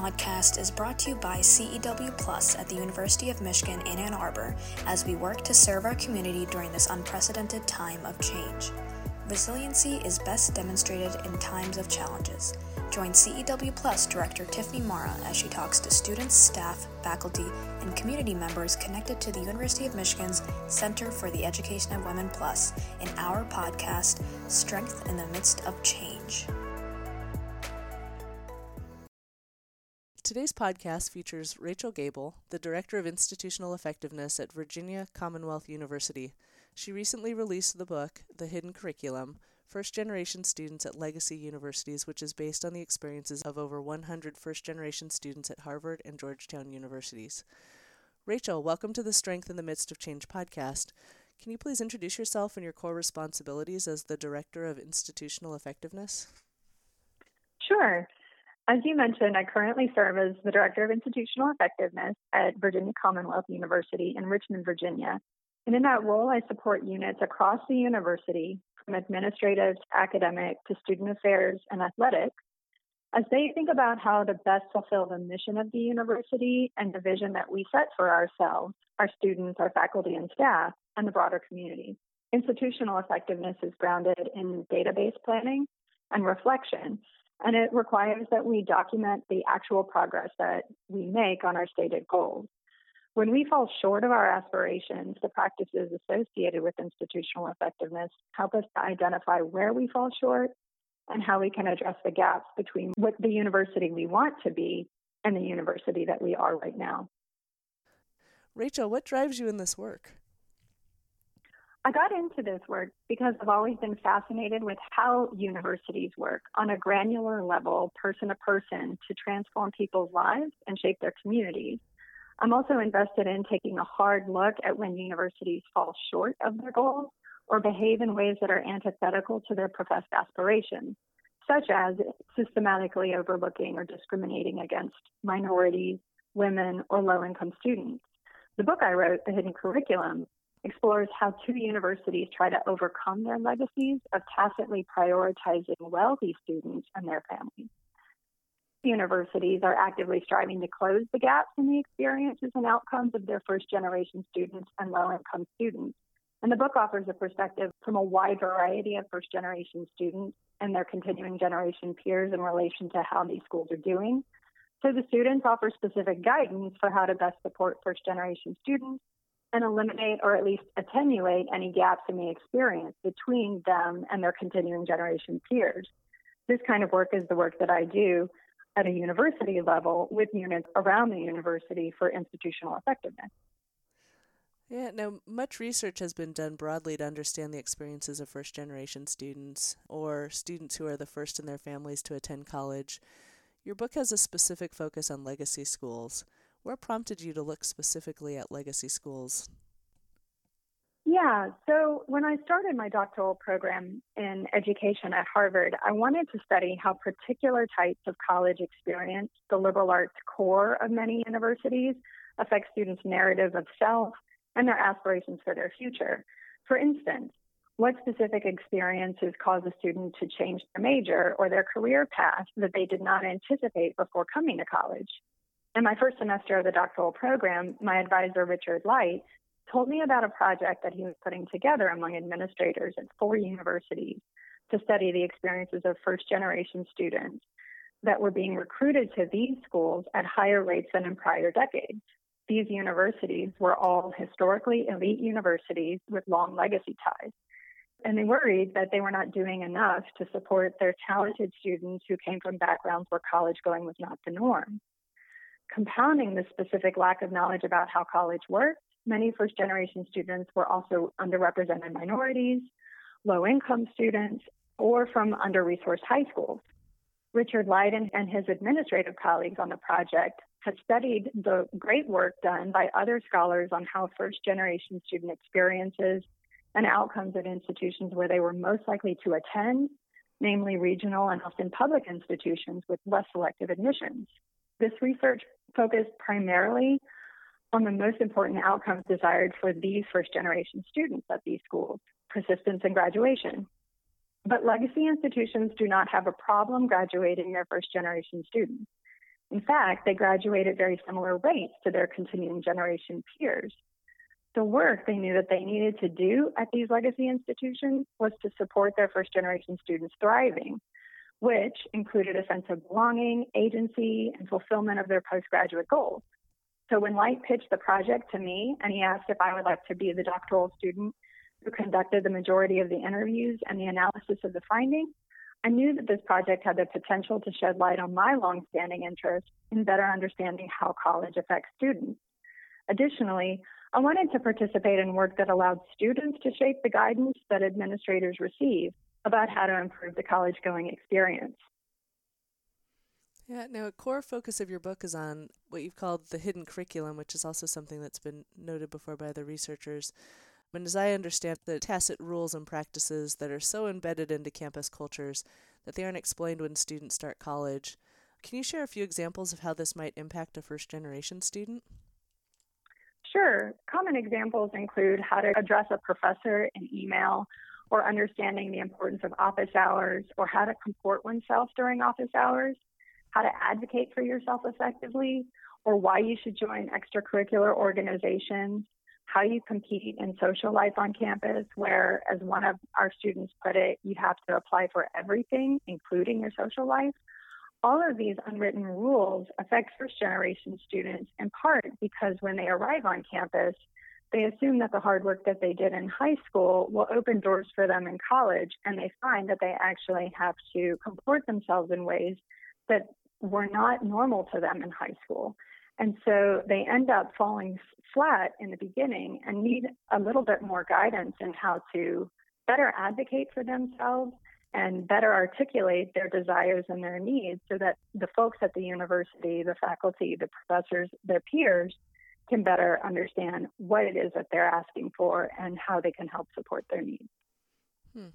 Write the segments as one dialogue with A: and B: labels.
A: podcast is brought to you by CEW Plus at the University of Michigan in Ann Arbor as we work to serve our community during this unprecedented time of change. Resiliency is best demonstrated in times of challenges. Join CEW Plus Director Tiffany Marra as she talks to students, staff, faculty, and community members connected to the University of Michigan's Center for the Education of Women Plus in our podcast, Strength in the Midst of Change.
B: Today's podcast features Rachel Gable, the Director of Institutional Effectiveness at Virginia Commonwealth University. She recently released the book, The Hidden Curriculum First Generation Students at Legacy Universities, which is based on the experiences of over 100 first generation students at Harvard and Georgetown universities. Rachel, welcome to the Strength in the Midst of Change podcast. Can you please introduce yourself and your core responsibilities as the Director of Institutional Effectiveness?
C: Sure. As you mentioned, I currently serve as the Director of Institutional Effectiveness at Virginia Commonwealth University in Richmond, Virginia, and in that role, I support units across the university, from administrative to academic to student affairs and athletics, as they think about how to best fulfill the mission of the university and the vision that we set for ourselves, our students, our faculty and staff, and the broader community. Institutional effectiveness is grounded in database planning and reflection, and it requires that we document the actual progress that we make on our stated goals. When we fall short of our aspirations, the practices associated with institutional effectiveness help us to identify where we fall short and how we can address the gaps between what the university we want to be and the university that we are right now.
B: Rachel, what drives you in this work?
C: I got into this work because I've always been fascinated with how universities work on a granular level, person to person, to transform people's lives and shape their communities. I'm also invested in taking a hard look at when universities fall short of their goals or behave in ways that are antithetical to their professed aspirations, such as systematically overlooking or discriminating against minorities, women, or low income students. The book I wrote, The Hidden Curriculum, explores how two universities try to overcome their legacies of tacitly prioritizing wealthy students and their families universities are actively striving to close the gaps in the experiences and outcomes of their first generation students and low income students. And the book offers a perspective from a wide variety of first generation students and their continuing generation peers in relation to how these schools are doing. So the students offer specific guidance for how to best support first generation students and eliminate or at least attenuate any gaps in the experience between them and their continuing generation peers. This kind of work is the work that I do at a university level with units around the university for institutional effectiveness.
B: Yeah, now much research has been done broadly to understand the experiences of first generation students or students who are the first in their families to attend college. Your book has a specific focus on legacy schools. What prompted you to look specifically at legacy schools?
C: Yeah, so when I started my doctoral program in education at Harvard, I wanted to study how particular types of college experience, the liberal arts core of many universities, affect students' narrative of self and their aspirations for their future. For instance, what specific experiences cause a student to change their major or their career path that they did not anticipate before coming to college? In my first semester of the doctoral program, my advisor, Richard Light, told me about a project that he was putting together among administrators at four universities to study the experiences of first generation students that were being recruited to these schools at higher rates than in prior decades. These universities were all historically elite universities with long legacy ties. And they worried that they were not doing enough to support their talented students who came from backgrounds where college going was not the norm. Compounding the specific lack of knowledge about how college worked Many first generation students were also underrepresented minorities, low income students, or from under resourced high schools. Richard Light and his administrative colleagues on the project have studied the great work done by other scholars on how first generation student experiences and outcomes at institutions where they were most likely to attend, namely regional and often public institutions with less selective admissions. This research focused primarily on the most important outcomes desired for these first generation students at these schools persistence and graduation. But legacy institutions do not have a problem graduating their first generation students. In fact, they graduate at very similar rates to their continuing generation peers. The work they knew that they needed to do at these legacy institutions was to support their first generation students thriving, which included a sense of belonging, agency, and fulfillment of their postgraduate goals. So when Light pitched the project to me and he asked if I would like to be the doctoral student who conducted the majority of the interviews and the analysis of the findings, I knew that this project had the potential to shed light on my longstanding interest in better understanding how college affects students. Additionally, I wanted to participate in work that allowed students to shape the guidance that administrators receive about how to improve the college going experience.
B: Yeah, now a core focus of your book is on what you've called the hidden curriculum, which is also something that's been noted before by the researchers. And as I understand the tacit rules and practices that are so embedded into campus cultures that they aren't explained when students start college, can you share a few examples of how this might impact a first generation student?
C: Sure. Common examples include how to address a professor in email or understanding the importance of office hours or how to comport oneself during office hours, how to advocate for yourself effectively, or why you should join extracurricular organizations, how you compete in social life on campus, where, as one of our students put it, you have to apply for everything, including your social life. All of these unwritten rules affect first generation students in part because when they arrive on campus, they assume that the hard work that they did in high school will open doors for them in college, and they find that they actually have to comport themselves in ways that were not normal to them in high school. And so they end up falling flat in the beginning and need a little bit more guidance in how to better advocate for themselves and better articulate their desires and their needs so that the folks at the university, the faculty, the professors, their peers can better understand what it is that they're asking for and how they can help support their needs.
B: Hmm.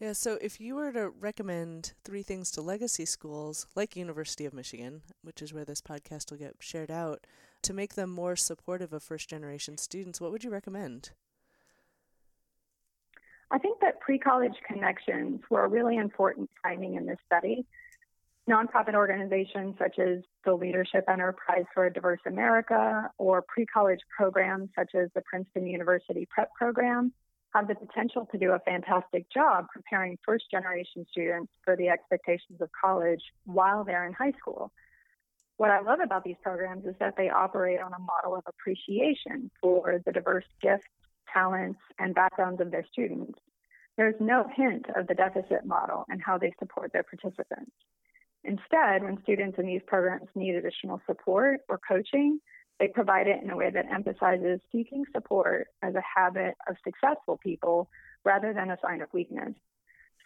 B: Yeah, so if you were to recommend three things to legacy schools like University of Michigan, which is where this podcast will get shared out, to make them more supportive of first generation students, what would you recommend?
C: I think that pre college connections were a really important finding in this study nonprofit organizations such as the Leadership Enterprise for a Diverse America or pre college programs such as the Princeton University Prep Program have the potential to do a fantastic job preparing first generation students for the expectations of college while they're in high school. What I love about these programs is that they operate on a model of appreciation for the diverse gifts, talents, and backgrounds of their students. There's no hint of the deficit model and how they support their participants. Instead, when students in these programs need additional support or coaching, they provide it in a way that emphasizes seeking support as a habit of successful people rather than a sign of weakness.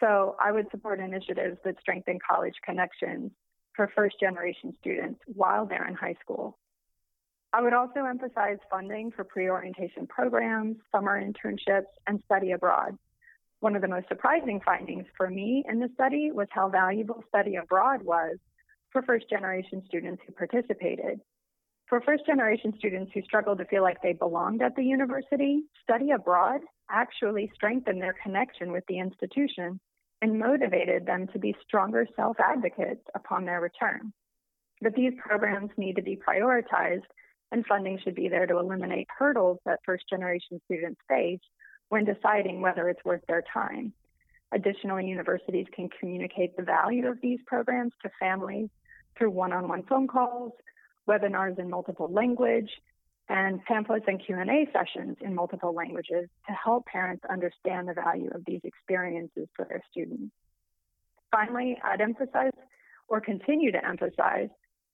C: So I would support initiatives that strengthen college connections for first generation students while they're in high school. I would also emphasize funding for pre orientation programs, summer internships, and study abroad. One of the most surprising findings for me in the study was how valuable study abroad was for first generation students who participated. For first generation students who struggled to feel like they belonged at the university, study abroad actually strengthened their connection with the institution and motivated them to be stronger self advocates upon their return. But these programs need to be prioritized, and funding should be there to eliminate hurdles that first generation students face when deciding whether it's worth their time. Additionally, universities can communicate the value of these programs to families through one-on-one phone calls, webinars in multiple language, and pamphlets and Q&A sessions in multiple languages to help parents understand the value of these experiences for their students. Finally, I'd emphasize or continue to emphasize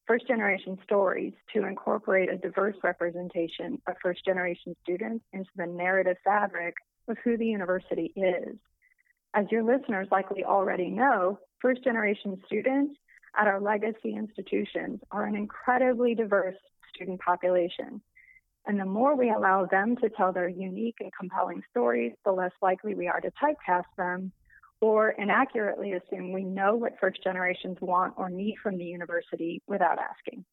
C: first generation stories to incorporate a diverse representation of first generation students into the narrative fabric of who the university is. As your listeners likely already know, first generation students at our legacy institutions are an incredibly diverse student population. And the more we allow them to tell their unique and compelling stories, the less likely we are to typecast them or inaccurately assume we know what first generations want or need from the university without asking.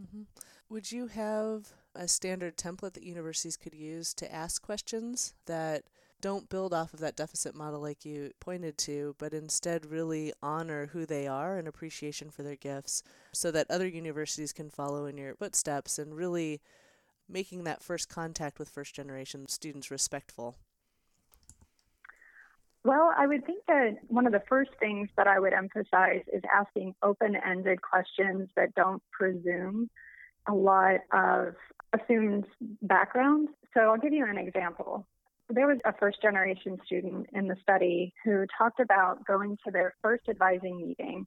B: Mm-hmm. Would you have a standard template that universities could use to ask questions that don't build off of that deficit model like you pointed to, but instead really honor who they are and appreciation for their gifts so that other universities can follow in your footsteps and really making that first contact with first generation students respectful?
C: Well, I would think that one of the first things that I would emphasize is asking open ended questions that don't presume a lot of assumed background. So I'll give you an example. There was a first generation student in the study who talked about going to their first advising meeting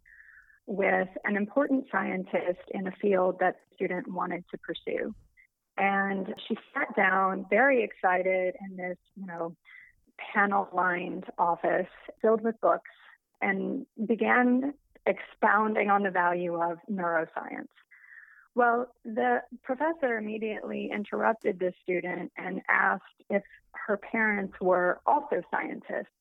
C: with an important scientist in a field that the student wanted to pursue. And she sat down very excited in this, you know, panel lined office filled with books and began expounding on the value of neuroscience. Well, the professor immediately interrupted the student and asked if her parents were also scientists.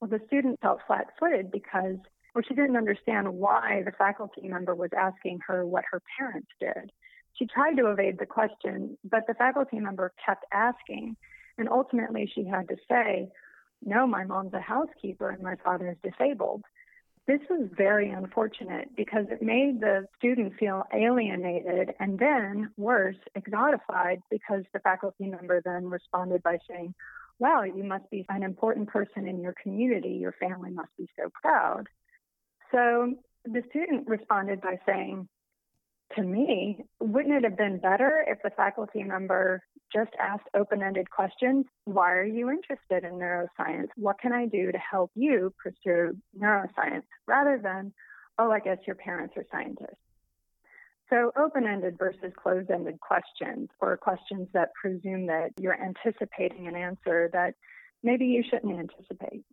C: Well, the student felt flat footed because well, she didn't understand why the faculty member was asking her what her parents did. She tried to evade the question, but the faculty member kept asking. And ultimately, she had to say, No, my mom's a housekeeper and my father is disabled. This was very unfortunate because it made the student feel alienated and then, worse, exotified because the faculty member then responded by saying, Wow, you must be an important person in your community. Your family must be so proud. So the student responded by saying, to me, wouldn't it have been better if the faculty member just asked open ended questions? Why are you interested in neuroscience? What can I do to help you pursue neuroscience? Rather than, oh, I guess your parents are scientists. So, open ended versus closed ended questions, or questions that presume that you're anticipating an answer that maybe you shouldn't anticipate.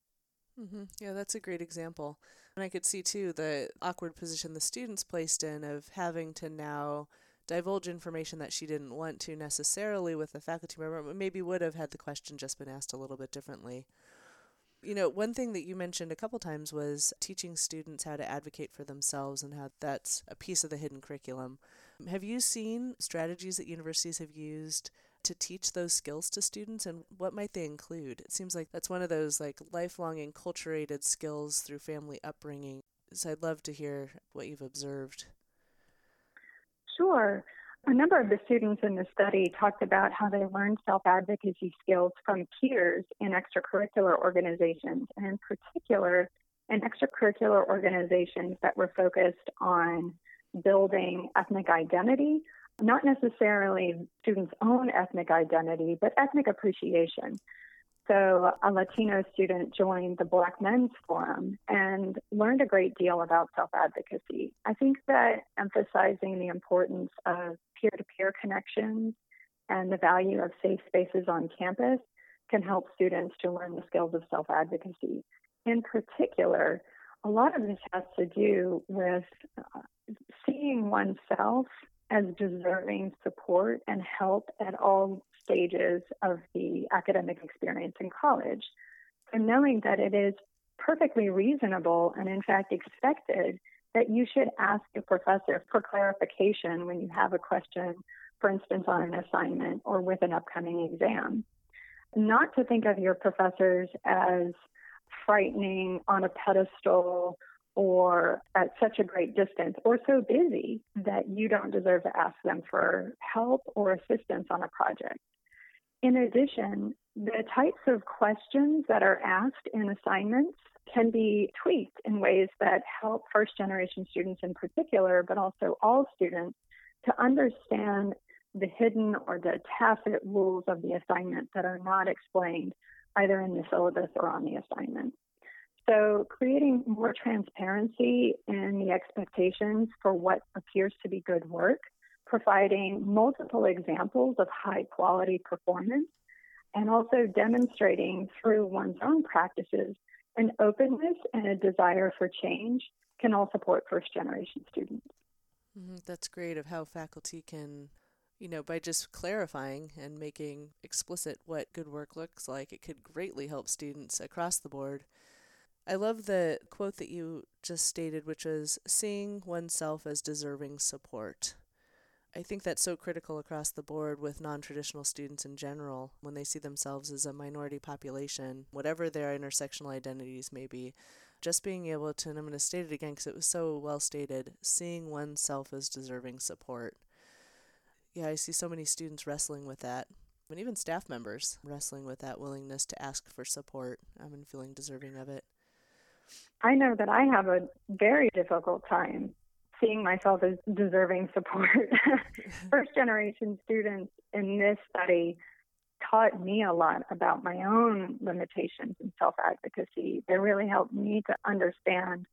B: Mm-hmm. Yeah, that's a great example. And I could see too the awkward position the student's placed in of having to now divulge information that she didn't want to necessarily with a faculty member, but maybe would have had the question just been asked a little bit differently. You know, one thing that you mentioned a couple times was teaching students how to advocate for themselves and how that's a piece of the hidden curriculum. Have you seen strategies that universities have used to teach those skills to students and what might they include? It seems like that's one of those like lifelong enculturated skills through family upbringing. So I'd love to hear what you've observed.
C: Sure. A number of the students in the study talked about how they learned self advocacy skills from peers in extracurricular organizations, and in particular, in extracurricular organizations that were focused on building ethnic identity not necessarily students' own ethnic identity, but ethnic appreciation. So, a Latino student joined the Black Men's Forum and learned a great deal about self advocacy. I think that emphasizing the importance of peer to peer connections and the value of safe spaces on campus can help students to learn the skills of self advocacy. In particular, a lot of this has to do with uh, seeing oneself as deserving support and help at all stages of the academic experience in college. So, knowing that it is perfectly reasonable and, in fact, expected that you should ask a professor for clarification when you have a question, for instance, on an assignment or with an upcoming exam. Not to think of your professors as frightening on a pedestal or at such a great distance or so busy that you don't deserve to ask them for help or assistance on a project. In addition, the types of questions that are asked in assignments can be tweaked in ways that help first generation students in particular, but also all students, to understand the hidden or the tacit rules of the assignment that are not explained either in the syllabus or on the assignment. So, creating more transparency in the expectations for what appears to be good work, providing multiple examples of high quality performance, and also demonstrating through one's own practices an openness and a desire for change can all support first generation students.
B: Mm-hmm. That's great of how faculty can, you know, by just clarifying and making explicit what good work looks like, it could greatly help students across the board I love the quote that you just stated, which is seeing oneself as deserving support. I think that's so critical across the board with non traditional students in general when they see themselves as a minority population, whatever their intersectional identities may be. Just being able to, and I'm going to state it again because it was so well stated, seeing oneself as deserving support. Yeah, I see so many students wrestling with that, and even staff members wrestling with that willingness to ask for support um, and feeling deserving of it.
C: I know that I have a very difficult time seeing myself as deserving support. First generation students in this study taught me a lot about my own limitations and self advocacy. They really helped me to understand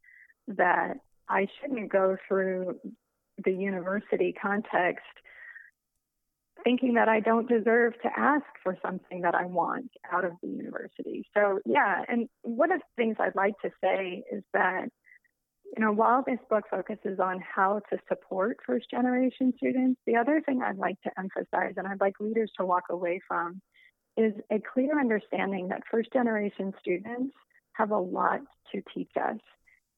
C: that I shouldn't go through the university context thinking that I don't deserve to ask for something that I want out of the university. So, yeah, and one of the things I'd like to say is that you know, while this book focuses on how to support first generation students, the other thing I'd like to emphasize and I'd like readers to walk away from is a clear understanding that first generation students have a lot to teach us.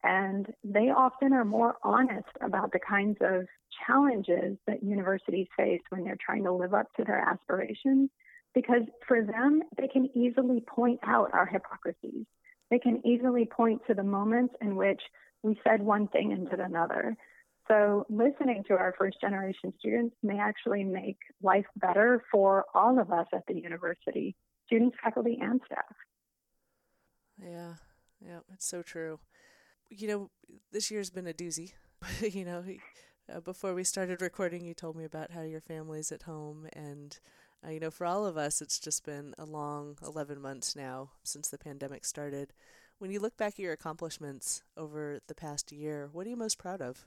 C: And they often are more honest about the kinds of challenges that universities face when they're trying to live up to their aspirations, because for them, they can easily point out our hypocrisies. They can easily point to the moments in which we said one thing and did another. So, listening to our first generation students may actually make life better for all of us at the university students, faculty, and staff.
B: Yeah, yeah, it's so true. You know, this year's been a doozy. you know, uh, before we started recording, you told me about how your family's at home. And, uh, you know, for all of us, it's just been a long 11 months now since the pandemic started. When you look back at your accomplishments over the past year, what are you most proud of?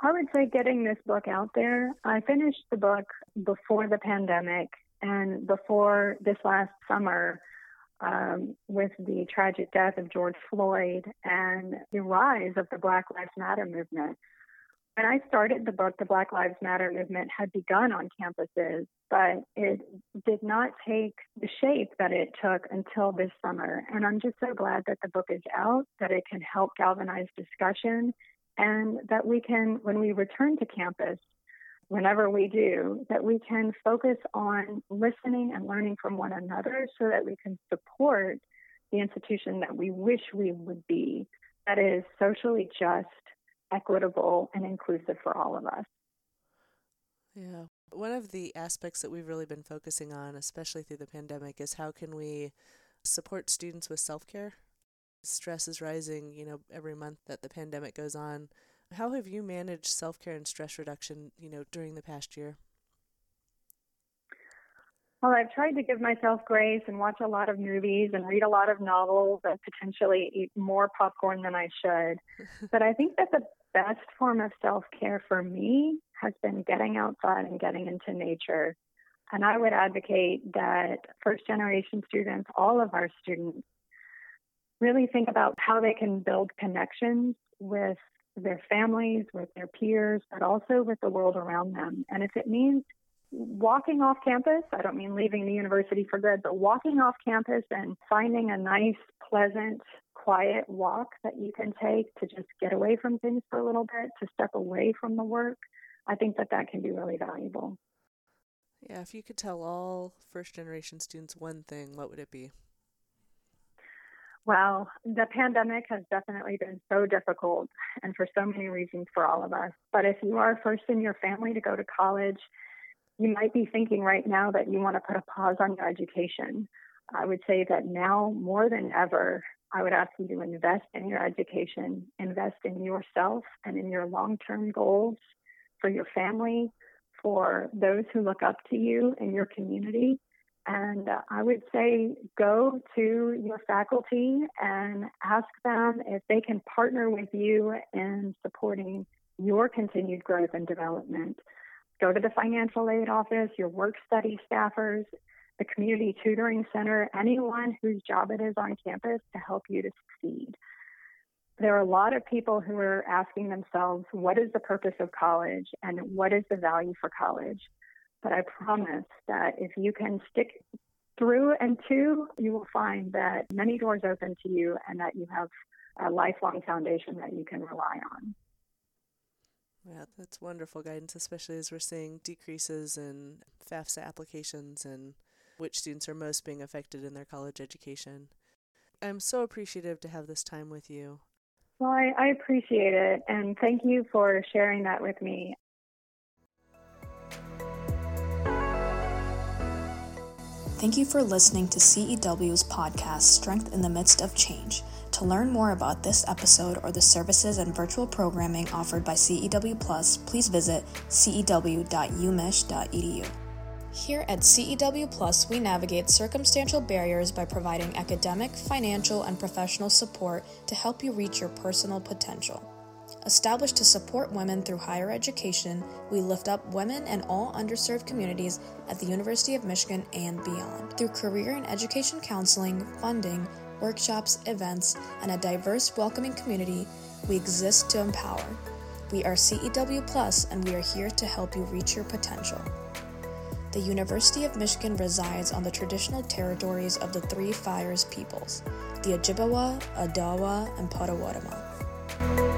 C: I would say getting this book out there. I finished the book before the pandemic and before this last summer um, with the tragic death of George Floyd and the rise of the Black Lives Matter movement. When I started the book, the Black Lives Matter movement had begun on campuses, but it did not take the shape that it took until this summer. And I'm just so glad that the book is out, that it can help galvanize discussion, and that we can, when we return to campus, whenever we do, that we can focus on listening and learning from one another so that we can support the institution that we wish we would be, that is socially just equitable and inclusive for all of us.
B: Yeah. One of the aspects that we've really been focusing on, especially through the pandemic, is how can we support students with self care? Stress is rising, you know, every month that the pandemic goes on. How have you managed self care and stress reduction, you know, during the past year?
C: Well, I've tried to give myself grace and watch a lot of movies and read a lot of novels and potentially eat more popcorn than I should. but I think that the best form of self care for me has been getting outside and getting into nature. And I would advocate that first generation students, all of our students, really think about how they can build connections with their families, with their peers, but also with the world around them. And if it means walking off campus, I don't mean leaving the university for good, but walking off campus and finding a nice, pleasant, quiet walk that you can take to just get away from things for a little bit, to step away from the work, I think that that can be really valuable.
B: Yeah, if you could tell all first generation students one thing, what would it be?
C: Well, the pandemic has definitely been so difficult and for so many reasons for all of us. But if you are first in your family to go to college, you might be thinking right now that you want to put a pause on your education. I would say that now more than ever, I would ask you to invest in your education, invest in yourself and in your long term goals for your family, for those who look up to you in your community. And uh, I would say go to your faculty and ask them if they can partner with you in supporting your continued growth and development. Go to the financial aid office, your work study staffers, the community tutoring center, anyone whose job it is on campus to help you to succeed. There are a lot of people who are asking themselves, what is the purpose of college and what is the value for college? But I promise that if you can stick through and to, you will find that many doors open to you and that you have a lifelong foundation that you can rely on.
B: Yeah, that's wonderful guidance, especially as we're seeing decreases in FAFSA applications and which students are most being affected in their college education. I'm so appreciative to have this time with you.
C: Well, I, I appreciate it, and thank you for sharing that with me.
A: Thank you for listening to CEW's podcast, Strength in the Midst of Change. To learn more about this episode or the services and virtual programming offered by CEW Plus, please visit cew.umich.edu. Here at CEW Plus, we navigate circumstantial barriers by providing academic, financial, and professional support to help you reach your personal potential. Established to support women through higher education, we lift up women and all underserved communities at the University of Michigan and beyond. Through career and education counseling, funding, workshops, events, and a diverse, welcoming community, we exist to empower. We are CEW Plus, and we are here to help you reach your potential. The University of Michigan resides on the traditional territories of the Three Fires peoples, the Ojibwa, Odawa, and Potawatomi.